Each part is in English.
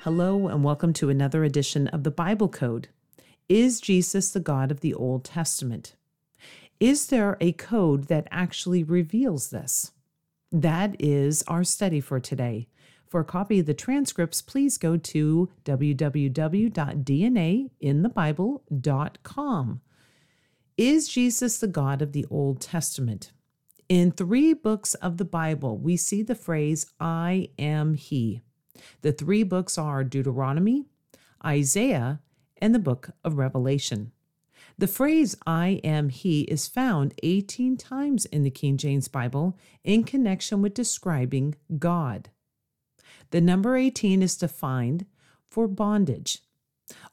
Hello, and welcome to another edition of the Bible Code. Is Jesus the God of the Old Testament? Is there a code that actually reveals this? That is our study for today. For a copy of the transcripts, please go to www.dnainthebible.com. Is Jesus the God of the Old Testament? In three books of the Bible, we see the phrase, I am He. The three books are Deuteronomy, Isaiah, and the book of Revelation. The phrase I am He is found 18 times in the King James Bible in connection with describing God. The number 18 is defined for bondage.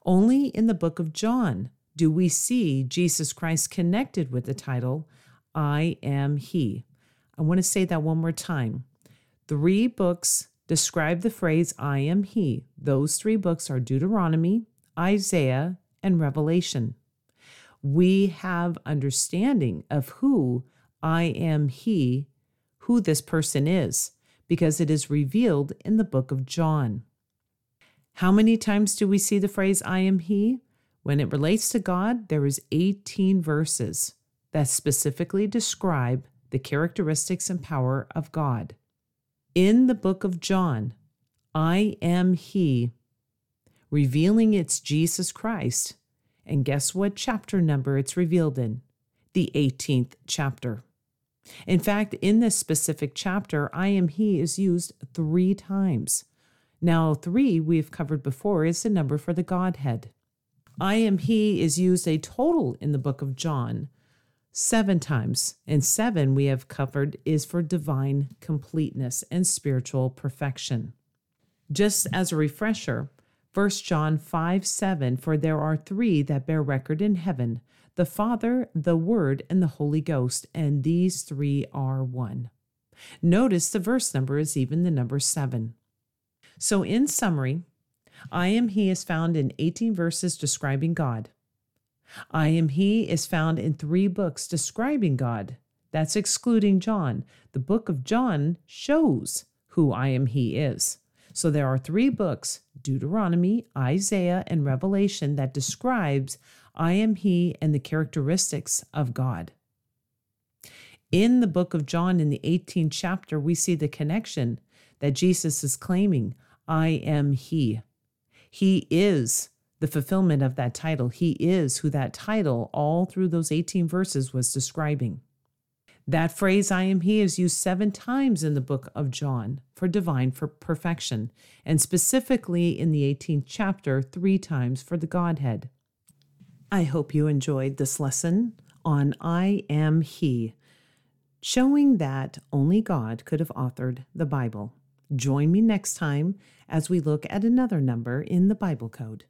Only in the book of John do we see Jesus Christ connected with the title I am He. I want to say that one more time. Three books describe the phrase I am He. Those three books are Deuteronomy, Isaiah, and Revelation. We have understanding of who I am He, who this person is, because it is revealed in the book of John. How many times do we see the phrase I am He? When it relates to God, there is 18 verses that specifically describe the characteristics and power of God. In the book of John, I am He, revealing it's Jesus Christ. And guess what chapter number it's revealed in? The 18th chapter. In fact, in this specific chapter, I am He is used three times. Now, three we've covered before is the number for the Godhead. I am He is used a total in the book of John seven times, and seven we have covered is for divine completeness and spiritual perfection. Just as a refresher, 1 John 5 7 For there are three that bear record in heaven the Father, the Word, and the Holy Ghost, and these three are one. Notice the verse number is even the number seven. So, in summary, I am He is found in 18 verses describing God. I am He is found in three books describing God. That's excluding John. The book of John shows who I am He is. So there are three books Deuteronomy, Isaiah, and Revelation that describes I am He and the characteristics of God. In the book of John, in the 18th chapter, we see the connection that Jesus is claiming I am He. He is the fulfillment of that title. He is who that title, all through those 18 verses, was describing. That phrase, I am He, is used seven times in the book of John for divine for perfection, and specifically in the 18th chapter, three times for the Godhead. I hope you enjoyed this lesson on I am He, showing that only God could have authored the Bible. Join me next time as we look at another number in the Bible Code.